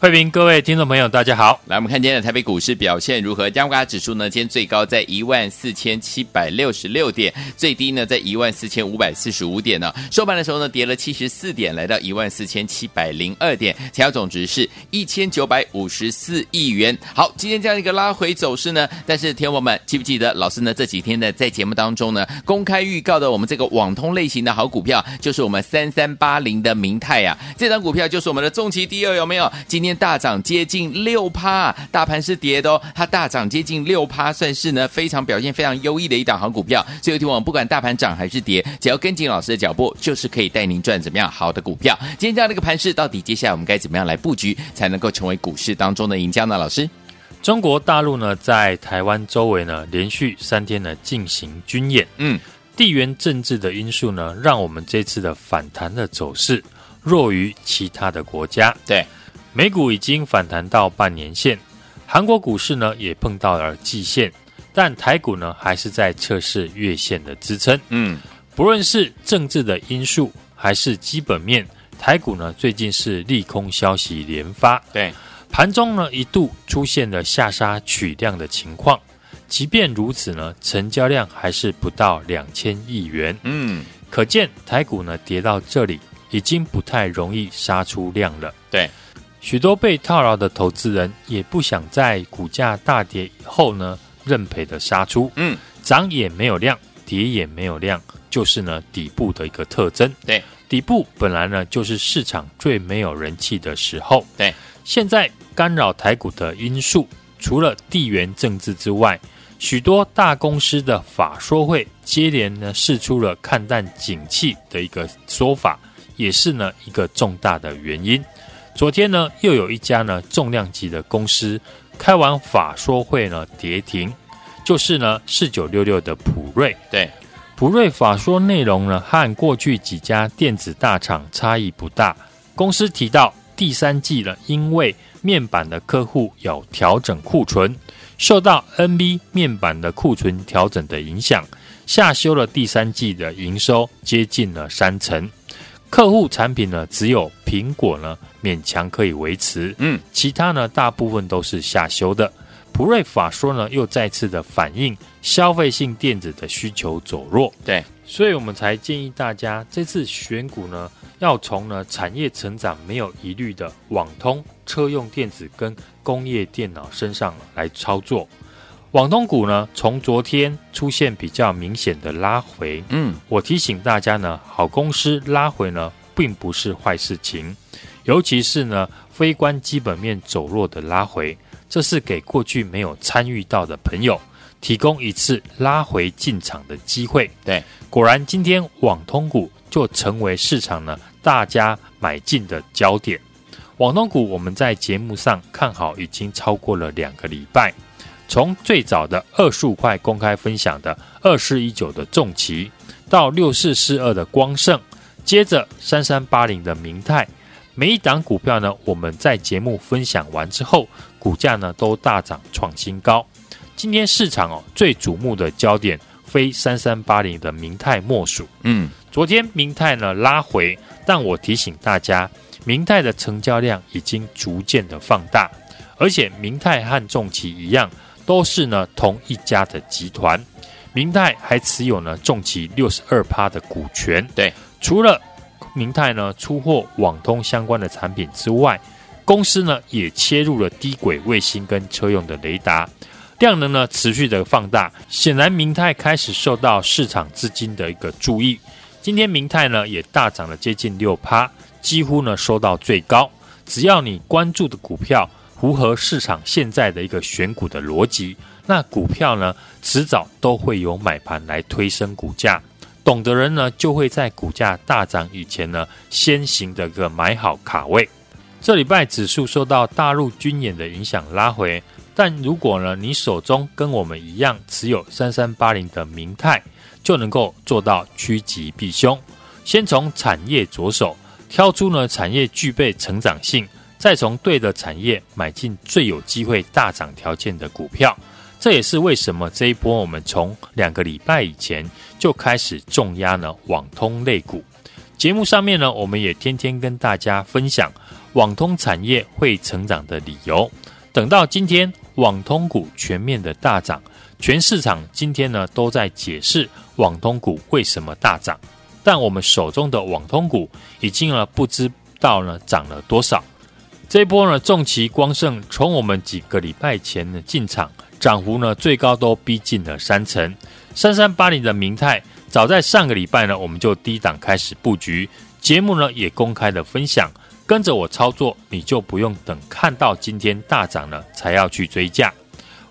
欢迎各位听众朋友，大家好。来，我们看今天的台北股市表现如何？加权指数呢，今天最高在一万四千七百六十六点，最低呢在一万四千五百四十五点呢。收盘的时候呢，跌了七十四点，来到一万四千七百零二点，成交总值是一千九百五十四亿元。好，今天这样一个拉回走势呢，但是听友们记不记得老师呢这几天呢在节目当中呢公开预告的我们这个网通类型的好股票，就是我们三三八零的明泰呀、啊，这张股票就是我们的重旗第二，有没有？今天。大涨接近六趴，大盘是跌的哦，它大涨接近六趴，算是呢非常表现非常优异的一档好股票。所以有听我们不管大盘涨还是跌，只要跟紧老师的脚步，就是可以带您赚怎么样好的股票。今天这样的一个盘势，到底接下来我们该怎么样来布局，才能够成为股市当中的赢家呢？老师，中国大陆呢在台湾周围呢连续三天呢进行军演，嗯，地缘政治的因素呢，让我们这次的反弹的走势弱于其他的国家，对。美股已经反弹到半年线，韩国股市呢也碰到了季线，但台股呢还是在测试月线的支撑。嗯，不论是政治的因素还是基本面，台股呢最近是利空消息连发。对，盘中呢一度出现了下杀取量的情况，即便如此呢，成交量还是不到两千亿元。嗯，可见台股呢跌到这里，已经不太容易杀出量了。对。许多被套牢的投资人也不想在股价大跌以后呢认赔的杀出，嗯，涨也没有量，跌也没有量，就是呢底部的一个特征。对，底部本来呢就是市场最没有人气的时候。对，现在干扰台股的因素，除了地缘政治之外，许多大公司的法说会接连呢释出了看淡景气的一个说法，也是呢一个重大的原因。昨天呢，又有一家呢重量级的公司开完法说会呢跌停，就是呢四九六六的普瑞。对，普瑞法说内容呢和过去几家电子大厂差异不大。公司提到第三季呢，因为面板的客户有调整库存，受到 NB 面板的库存调整的影响，下修了第三季的营收接近了三成。客户产品呢，只有苹果呢勉强可以维持，嗯，其他呢大部分都是下修的。普瑞法说呢，又再次的反映消费性电子的需求走弱，对，所以我们才建议大家这次选股呢，要从呢产业成长没有疑虑的网通、车用电子跟工业电脑身上来操作。网通股呢，从昨天出现比较明显的拉回。嗯，我提醒大家呢，好公司拉回呢，并不是坏事情，尤其是呢，非关基本面走弱的拉回，这是给过去没有参与到的朋友提供一次拉回进场的机会。对，果然今天网通股就成为市场呢大家买进的焦点。网通股我们在节目上看好已经超过了两个礼拜。从最早的二十五块公开分享的二四一九的重旗，到六四四二的光盛，接着三三八零的明泰，每一档股票呢，我们在节目分享完之后，股价呢都大涨创新高。今天市场哦最瞩目的焦点，非三三八零的明泰莫属。嗯，昨天明泰呢拉回，但我提醒大家，明泰的成交量已经逐渐的放大，而且明泰和重旗一样。都是呢同一家的集团，明泰还持有呢重骑六十二趴的股权。对，除了明泰呢出货网通相关的产品之外，公司呢也切入了低轨卫星跟车用的雷达，量能呢持续的放大。显然，明泰开始受到市场资金的一个注意。今天明泰呢也大涨了接近六趴，几乎呢收到最高。只要你关注的股票，符合市场现在的一个选股的逻辑，那股票呢，迟早都会有买盘来推升股价。懂的人呢，就会在股价大涨以前呢，先行的个买好卡位。这礼拜指数受到大陆军演的影响拉回，但如果呢，你手中跟我们一样持有三三八零的明泰，就能够做到趋吉避凶。先从产业着手，挑出呢产业具备成长性，再从对的产业买进最有机会大涨条件的股票。这也是为什么这一波我们从两个礼拜以前就开始重压呢网通类股。节目上面呢，我们也天天跟大家分享网通产业会成长的理由。等到今天网通股全面的大涨，全市场今天呢都在解释网通股为什么大涨，但我们手中的网通股已经呢不知道呢涨了多少。这一波呢，重旗光盛从我们几个礼拜前呢进场。涨幅呢，最高都逼近了三成。三三八零的明泰，早在上个礼拜呢，我们就低档开始布局，节目呢也公开的分享，跟着我操作，你就不用等看到今天大涨了才要去追价。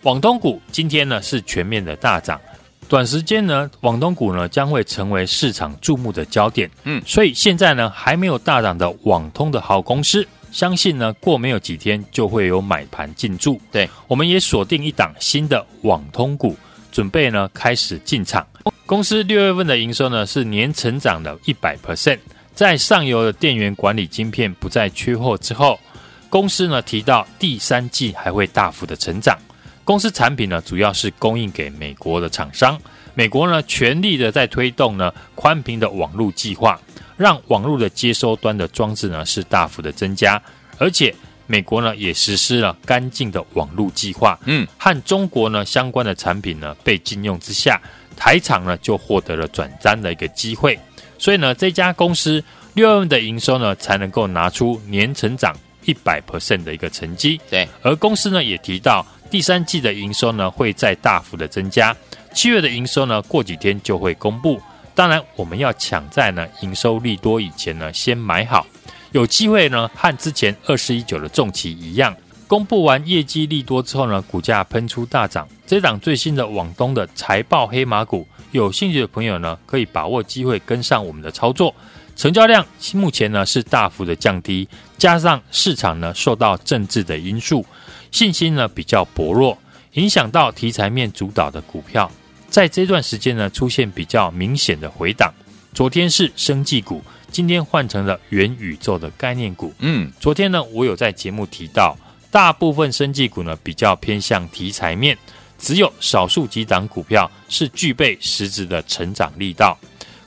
网通股今天呢是全面的大涨，短时间呢，网通股呢将会成为市场注目的焦点。嗯，所以现在呢还没有大涨的网通的好公司。相信呢，过没有几天就会有买盘进驻。对，我们也锁定一档新的网通股，准备呢开始进场。公司六月份的营收呢是年成长的一百 percent，在上游的电源管理晶片不再缺货之后，公司呢提到第三季还会大幅的成长。公司产品呢主要是供应给美国的厂商，美国呢全力的在推动呢宽频的网络计划。让网络的接收端的装置呢是大幅的增加，而且美国呢也实施了干净的网络计划，嗯，和中国呢相关的产品呢被禁用之下，台厂呢就获得了转单的一个机会，所以呢这家公司六月份的营收呢才能够拿出年成长一百 percent 的一个成绩，对，而公司呢也提到第三季的营收呢会再大幅的增加，七月的营收呢过几天就会公布。当然，我们要抢在呢营收利多以前呢先买好，有机会呢和之前二四一九的重奇一样，公布完业绩利多之后呢，股价喷出大涨。这档最新的往东的财报黑马股，有兴趣的朋友呢可以把握机会跟上我们的操作。成交量目前呢是大幅的降低，加上市场呢受到政治的因素，信心呢比较薄弱，影响到题材面主导的股票。在这段时间呢，出现比较明显的回档。昨天是生技股，今天换成了元宇宙的概念股。嗯，昨天呢，我有在节目提到，大部分生技股呢比较偏向题材面，只有少数几档股票是具备实质的成长力道。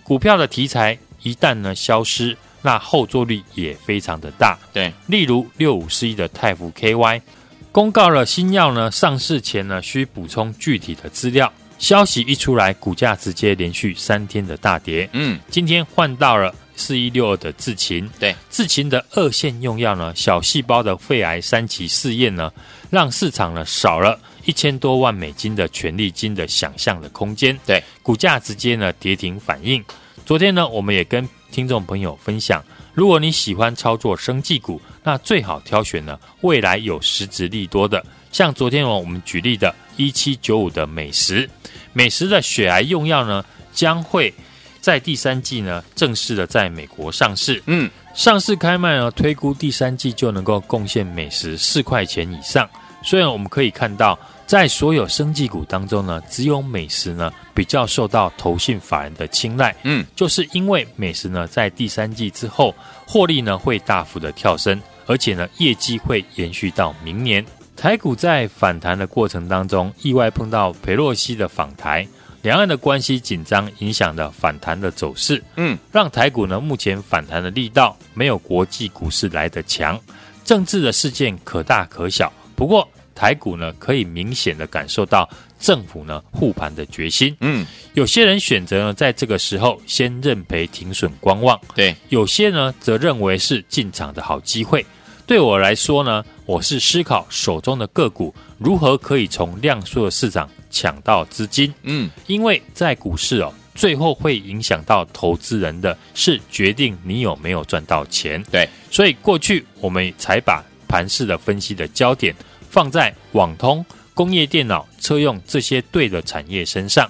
股票的题材一旦呢消失，那后坐力也非常的大。对，例如六五四一的泰福 KY，公告了新药呢上市前呢需补充具体的资料。消息一出来，股价直接连续三天的大跌。嗯，今天换到了四一六二的智勤。对，智勤的二线用药呢，小细胞的肺癌三期试验呢，让市场呢少了一千多万美金的权利金的想象的空间。对，股价直接呢跌停反应。昨天呢，我们也跟听众朋友分享，如果你喜欢操作生技股，那最好挑选呢未来有实质利多的，像昨天我们举例的一七九五的美食。美食的血癌用药呢，将会在第三季呢正式的在美国上市。嗯，上市开卖呢，推估第三季就能够贡献美食四块钱以上。虽然我们可以看到，在所有生技股当中呢，只有美食呢比较受到投信法人的青睐。嗯，就是因为美食呢在第三季之后获利呢会大幅的跳升，而且呢业绩会延续到明年。台股在反弹的过程当中，意外碰到裴洛西的访台，两岸的关系紧张，影响了反弹的走势。嗯，让台股呢目前反弹的力道没有国际股市来得强。政治的事件可大可小，不过台股呢可以明显的感受到政府呢护盘的决心。嗯，有些人选择呢在这个时候先认赔停损观望，对，有些呢则认为是进场的好机会。对我来说呢，我是思考手中的个股如何可以从量缩的市场抢到资金。嗯，因为在股市哦，最后会影响到投资人的是决定你有没有赚到钱。对，所以过去我们才把盘市的分析的焦点放在网通、工业电脑、车用这些对的产业身上。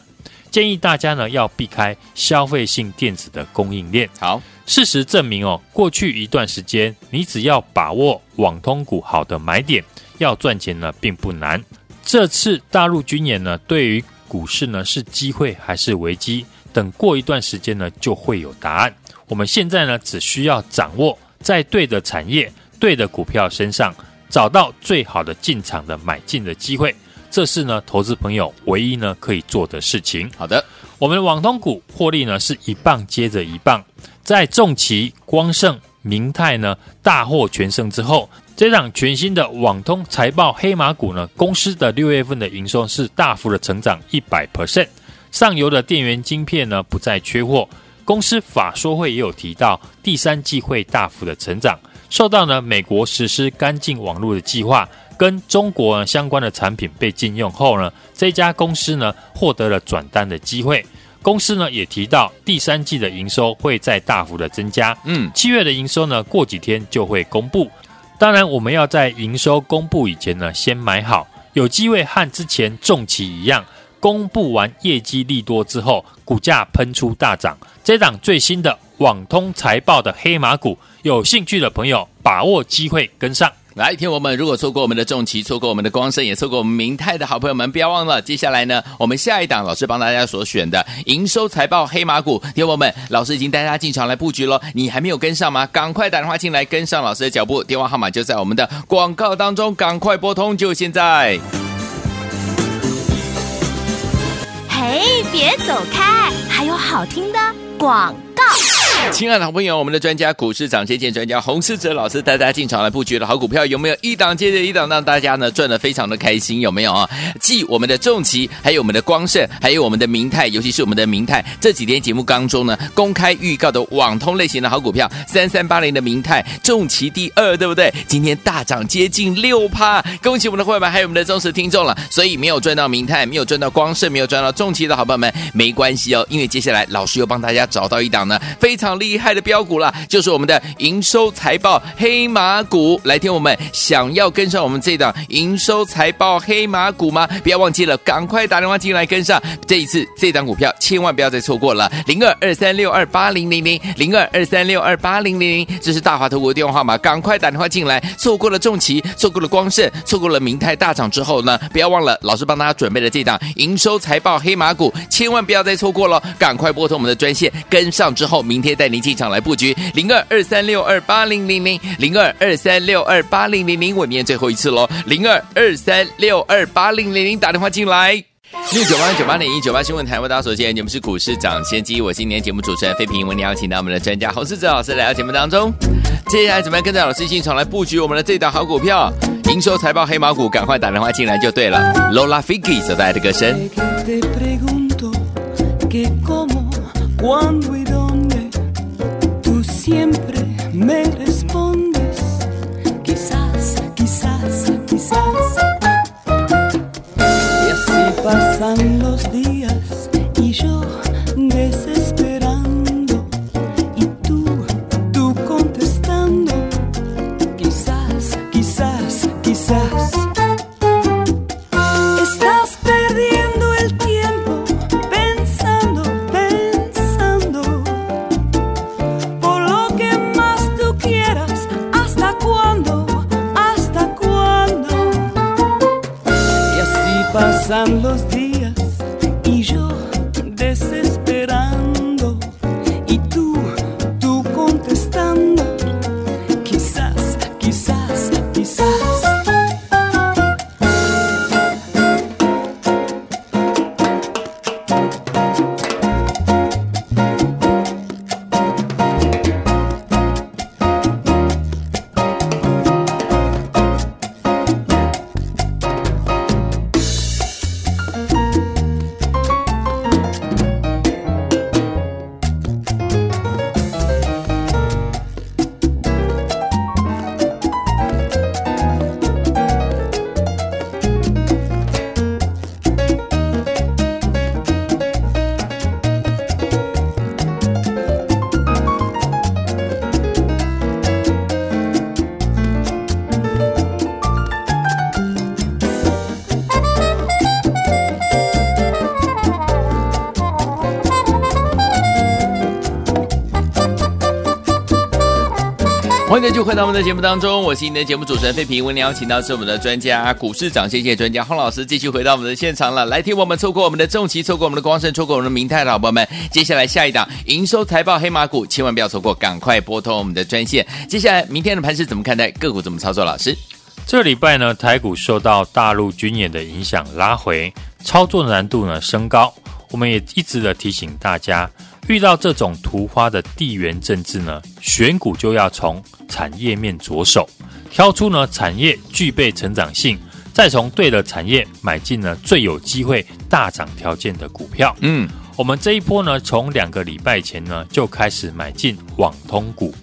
建议大家呢要避开消费性电子的供应链。好，事实证明哦，过去一段时间，你只要把握网通股好的买点，要赚钱呢并不难。这次大陆军演呢，对于股市呢是机会还是危机？等过一段时间呢就会有答案。我们现在呢只需要掌握在对的产业、对的股票身上，找到最好的进场的买进的机会。这是呢投资朋友唯一呢可以做的事情。好的，我们网通股获利呢是一棒接着一棒，在重旗、光盛、明泰呢大获全胜之后。这档全新的网通财报黑马股呢，公司的六月份的营收是大幅的成长一百 percent，上游的电源晶片呢不再缺货，公司法说会也有提到第三季会大幅的成长，受到呢美国实施干净网络的计划跟中国相关的产品被禁用后呢，这家公司呢获得了转单的机会，公司呢也提到第三季的营收会再大幅的增加，嗯，七月的营收呢过几天就会公布。当然，我们要在营收公布以前呢，先买好，有机会和之前重企一样，公布完业绩利多之后，股价喷出大涨。这档最新的网通财报的黑马股，有兴趣的朋友把握机会跟上。来，听我们，如果错过我们的重旗，错过我们的光圣，也错过我们明泰的好朋友们，不要忘了，接下来呢，我们下一档老师帮大家所选的营收财报黑马股，听我们，老师已经带大家进场来布局了，你还没有跟上吗？赶快打电话进来跟上老师的脚步，电话号码就在我们的广告当中，赶快拨通，就现在。嘿，别走开，还有好听的广告。亲爱的好朋友，我们的专家股市涨跌见专家洪世哲老师带大家进场来布局的好股票，有没有一档接着一档，让大家呢赚的非常的开心？有没有啊？继我们的重旗，还有我们的光盛，还有我们的明泰，尤其是我们的明泰，这几天节目当中呢公开预告的网通类型的好股票，三三八零的明泰，重旗第二，对不对？今天大涨接近六趴，恭喜我们的会员还有我们的忠实听众了。所以没有赚到明泰，没有赚到光盛，没有赚到重旗的好朋友们，没关系哦，因为接下来老师又帮大家找到一档呢非常。厉害的标股了，就是我们的营收财报黑马股。来听我们想要跟上我们这档营收财报黑马股吗？不要忘记了，赶快打电话进来跟上。这一次这档股票千万不要再错过了，零二二三六二八零零零零二二三六二八零零零，这是大华投顾的电话号码，赶快打电话进来。错过了重旗，错过了光盛，错过了明泰大涨之后呢，不要忘了老师帮大家准备的这档营收财报黑马股，千万不要再错过了，赶快拨通我们的专线跟上之后，明天带您进场来布局零二二三六二八零零零零二二三六二八零零零，我念最后一次喽，零二二三六二八零零零，打电话进来。六九八九八零一九八新闻台为大家所见，节目是股市涨先机，我今年节目主持人费平，为您邀请到我们的专家洪士哲老师来到节目当中。接下来怎么样跟着老师进场来布局我们的这档好股票？营收财报黑马股，赶快打电话进来就对了。Lola Fiki 所带来的歌声。siempre me respondes, quizás, quizás, quizás. Y así pasan pensando 续回到我们的节目当中，我是您的节目主持人费平。为您邀请到是我们的专家，股市涨跌专家洪老师，继续回到我们的现场了。来听我们错过我们的重旗，错过我们的光盛，错过我们的明泰的好朋友们，接下来下一档营收财报黑马股，千万不要错过，赶快拨通我们的专线。接下来明天的盘势怎么看待？个股怎么操作？老师，这礼拜呢，台股受到大陆军演的影响，拉回，操作难度呢升高。我们也一直的提醒大家。遇到这种突发的地缘政治呢，选股就要从产业面着手，挑出呢产业具备成长性，再从对的产业买进呢最有机会大涨条件的股票。嗯，我们这一波呢，从两个礼拜前呢就开始买进网通股，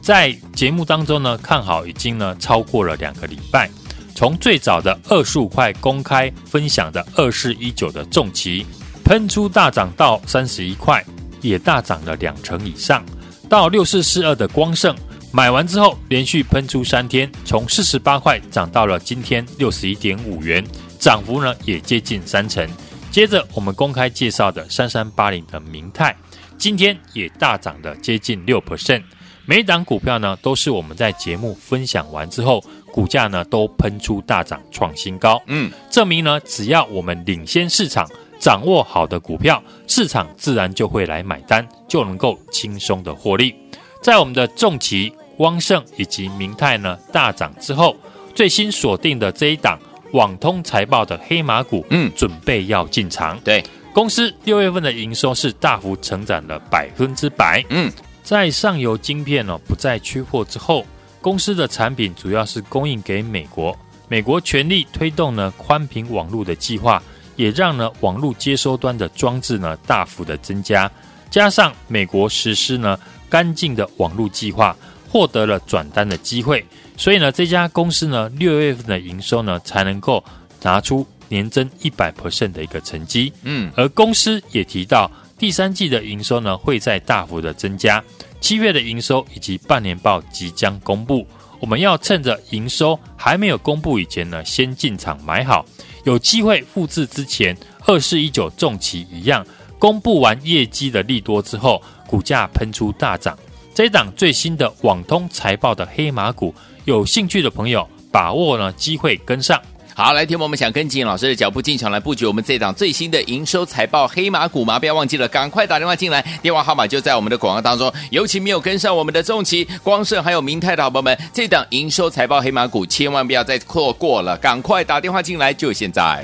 在节目当中呢看好已经呢超过了两个礼拜，从最早的二十五块公开分享的二四一九的重旗喷出大涨到三十一块。也大涨了两成以上，到六四四二的光盛买完之后，连续喷出三天，从四十八块涨到了今天六十一点五元，涨幅呢也接近三成。接着我们公开介绍的三三八零的明泰，今天也大涨了接近六 percent。每一档股票呢都是我们在节目分享完之后，股价呢都喷出大涨创新高。嗯，证明呢只要我们领先市场。掌握好的股票，市场自然就会来买单，就能够轻松的获利。在我们的重旗、汪盛以及明泰呢大涨之后，最新锁定的这一档网通财报的黑马股，嗯，准备要进场。对，公司六月份的营收是大幅成长了百分之百。嗯，在上游晶片呢不再缺货之后，公司的产品主要是供应给美国，美国全力推动呢宽频网络的计划。也让呢网络接收端的装置呢大幅的增加，加上美国实施呢干净的网络计划，获得了转单的机会，所以呢这家公司呢六月份的营收呢才能够拿出年增一百 percent 的一个成绩。嗯，而公司也提到第三季的营收呢会在大幅的增加，七月的营收以及半年报即将公布，我们要趁着营收还没有公布以前呢先进场买好。有机会复制之前二四一九重骑一样，公布完业绩的利多之后，股价喷出大涨。这一档最新的网通财报的黑马股，有兴趣的朋友把握呢机会跟上。好，来听我们想跟紧老师的脚步进场来布局我们这档最新的营收财报黑马股吗？不要忘记了，赶快打电话进来，电话号码就在我们的广告当中。尤其没有跟上我们的重旗、光盛还有明泰的好朋友们，这档营收财报黑马股千万不要再错过了，赶快打电话进来，就现在。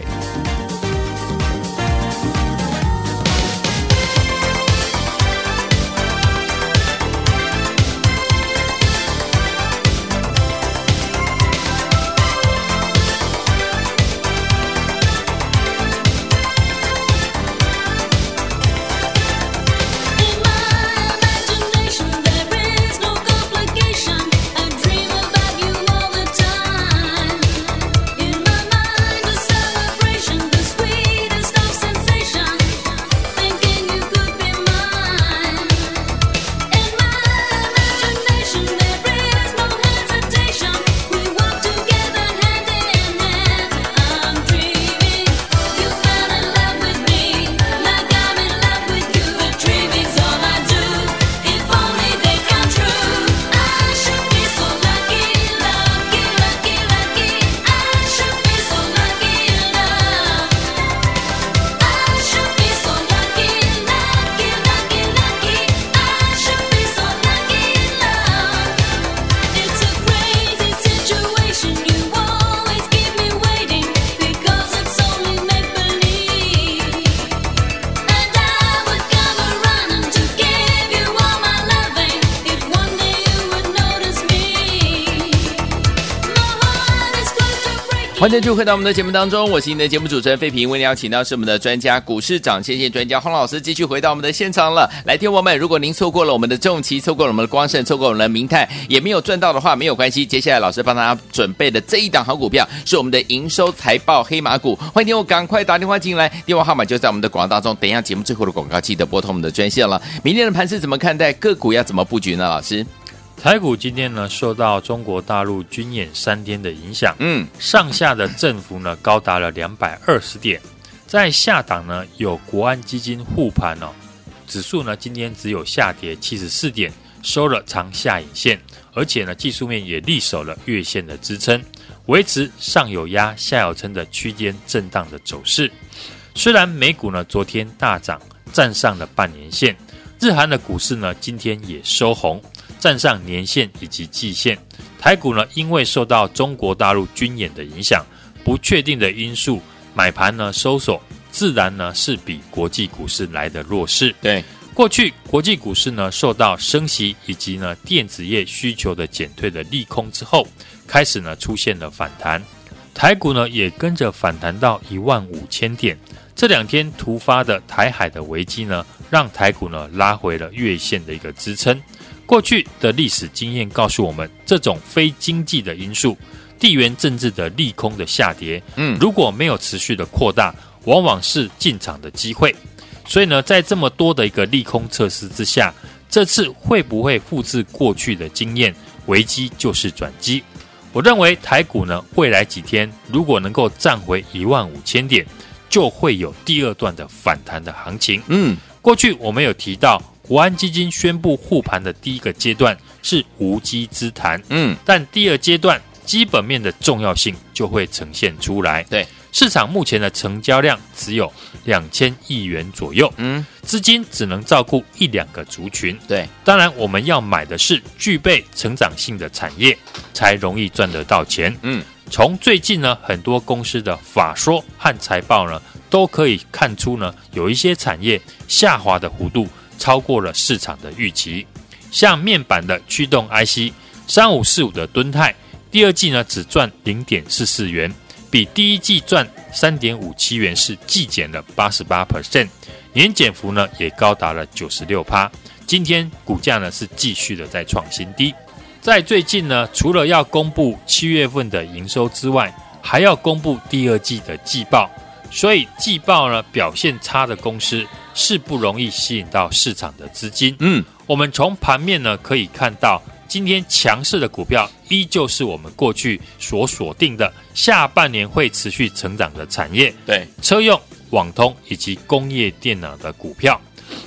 迎继续回到我们的节目当中，我是您的节目主持人费平。为您邀请到是我们的专家，股市涨先线专家洪老师，继续回到我们的现场了。来听我们，如果您错过了我们的重旗，错过了我们的光盛，错过了我们的明泰，也没有赚到的话，没有关系。接下来老师帮大家准备的这一档好股票，是我们的营收财报黑马股。欢迎听我赶快打电话进来，电话号码就在我们的广告当中。等一下节目最后的广告，记得拨通我们的专线了。明天的盘是怎么看待？个股要怎么布局呢？老师？台股今天呢，受到中国大陆军演三天的影响，嗯，上下的振幅呢高达了两百二十点，在下档呢有国安基金护盘哦，指数呢今天只有下跌七十四点，收了长下影线，而且呢，技术面也力守了月线的支撑，维持上有压、下有撑的区间震荡的走势。虽然美股呢昨天大涨，站上了半年线，日韩的股市呢今天也收红，站上年线以及季线。台股呢因为受到中国大陆军演的影响，不确定的因素，买盘呢收缩，自然呢是比国际股市来的弱势。对，过去国际股市呢受到升息以及呢电子业需求的减退的利空之后，开始呢出现了反弹，台股呢也跟着反弹到一万五千点。这两天突发的台海的危机呢，让台股呢拉回了月线的一个支撑。过去的历史经验告诉我们，这种非经济的因素、地缘政治的利空的下跌，嗯，如果没有持续的扩大，往往是进场的机会。所以呢，在这么多的一个利空测试之下，这次会不会复制过去的经验？危机就是转机。我认为台股呢，未来几天如果能够站回一万五千点。就会有第二段的反弹的行情。嗯，过去我们有提到，国安基金宣布护盘的第一个阶段是无稽之谈。嗯，但第二阶段基本面的重要性就会呈现出来。对，市场目前的成交量只有两千亿元左右。嗯，资金只能照顾一两个族群。对，当然我们要买的是具备成长性的产业，才容易赚得到钱。嗯。从最近呢，很多公司的法说和财报呢，都可以看出呢，有一些产业下滑的幅度超过了市场的预期。像面板的驱动 IC，三五四五的敦泰，第二季呢只赚零点四四元，比第一季赚三点五七元是季减了八十八 percent，年减幅呢也高达了九十六趴。今天股价呢是继续的在创新低。在最近呢，除了要公布七月份的营收之外，还要公布第二季的季报，所以季报呢表现差的公司是不容易吸引到市场的资金。嗯，我们从盘面呢可以看到，今天强势的股票依旧是我们过去所锁定的下半年会持续成长的产业。对，车用、网通以及工业电脑的股票，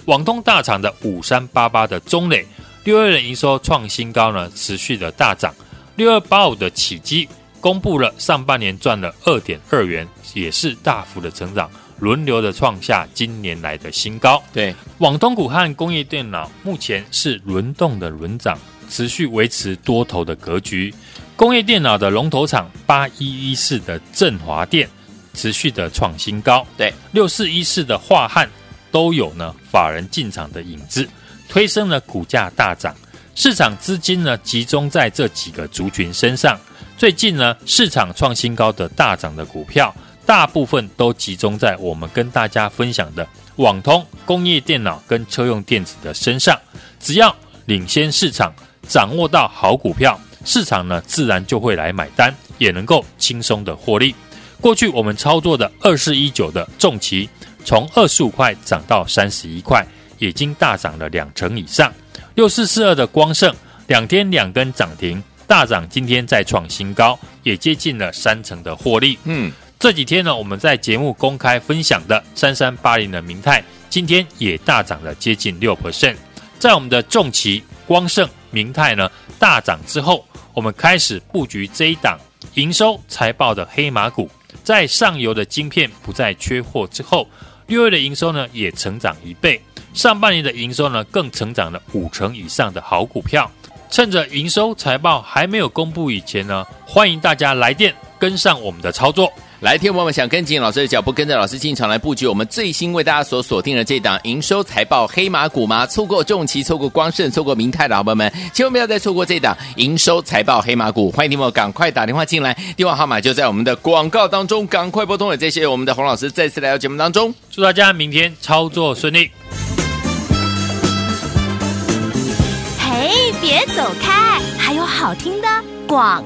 网通大厂的五三八八的中磊。六二的营收创新高呢，持续的大涨。六二八五的起机公布了上半年赚了二点二元，也是大幅的成长，轮流的创下今年来的新高。对，网通股和工业电脑目前是轮动的轮涨，持续维持多头的格局。工业电脑的龙头厂八一一四的振华电持续的创新高。对，六四一四的华汉都有呢法人进场的影子。推升了股价大涨，市场资金呢集中在这几个族群身上。最近呢，市场创新高的大涨的股票，大部分都集中在我们跟大家分享的网通、工业电脑跟车用电子的身上。只要领先市场，掌握到好股票，市场呢自然就会来买单，也能够轻松的获利。过去我们操作的二四一九的重骑，从二十五块涨到三十一块。已经大涨了两成以上，六四四二的光盛两天两根涨停大涨，今天再创新高，也接近了三成的获利。嗯，这几天呢，我们在节目公开分享的三三八零的明泰，今天也大涨了接近六 percent。在我们的重骑光盛明泰呢大涨之后，我们开始布局这一档营收财报的黑马股，在上游的晶片不再缺货之后，六月的营收呢也成长一倍。上半年的营收呢，更成长了五成以上的好股票。趁着营收财报还没有公布以前呢，欢迎大家来电跟上我们的操作。来，听众朋友们想跟紧老师的脚步，跟着老师进场来布局我们最新为大家所锁定的这档营收财报黑马股吗？错过重骑，错过光圣，错过明泰的好朋友们，千万不要再错过这档营收财报黑马股。欢迎听众赶快打电话进来，电话号码就在我们的广告当中，赶快拨通了。这些我们的洪老师再次来到节目当中，祝大家明天操作顺利。嘿别走开，还有好听的广。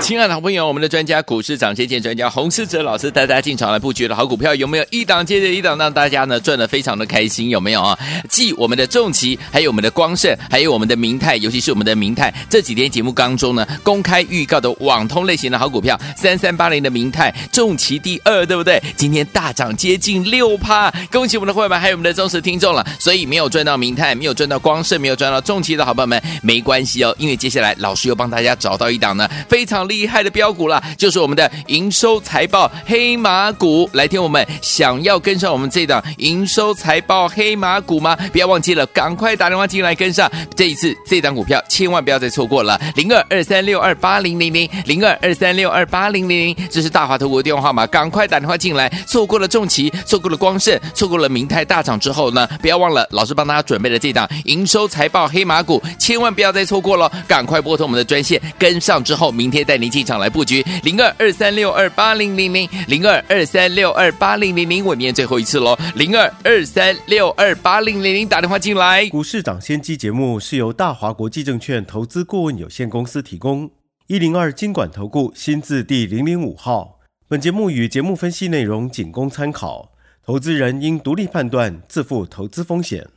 亲爱的好朋友，我们的专家股市涨先见专家洪世哲老师带大家进场来布局的好股票，有没有一档接着一档，让大家呢赚得非常的开心？有没有啊？继我们的重旗，还有我们的光盛，还有我们的明泰，尤其是我们的明泰，这几天节目当中呢公开预告的网通类型的好股票，三三八零的明泰，重旗第二，对不对？今天大涨接近六趴，恭喜我们的会员，还有我们的忠实听众了。所以没有赚到明泰，没有赚到光盛，没有赚到重旗的好朋友们，没关系哦，因为接下来老师又帮大家找到一档呢非常厉害的标股了，就是我们的营收财报黑马股。来听我们想要跟上我们这档营收财报黑马股吗？不要忘记了，赶快打电话进来跟上。这一次这档股票千万不要再错过了，零二二三六二八零零零零二二三六二八零零零，这是大华投顾的电话号码，赶快打电话进来。错过了重旗，错过了光盛，错过了明泰大涨之后呢，不要忘了老师帮大家准备的这档营收财报黑马股，千万不要再错过了，赶快拨通我们的专线跟上之后，明天再带您进场来布局零二二三六二八零零零零二二三六二八零零零，我念最后一次喽，零二二三六二八零零零，打电话进来。股市涨先机节目是由大华国际证券投资顾问有限公司提供，一零二经管投顾新字第零零五号。本节目与节目分析内容仅供参考，投资人应独立判断，自负投资风险。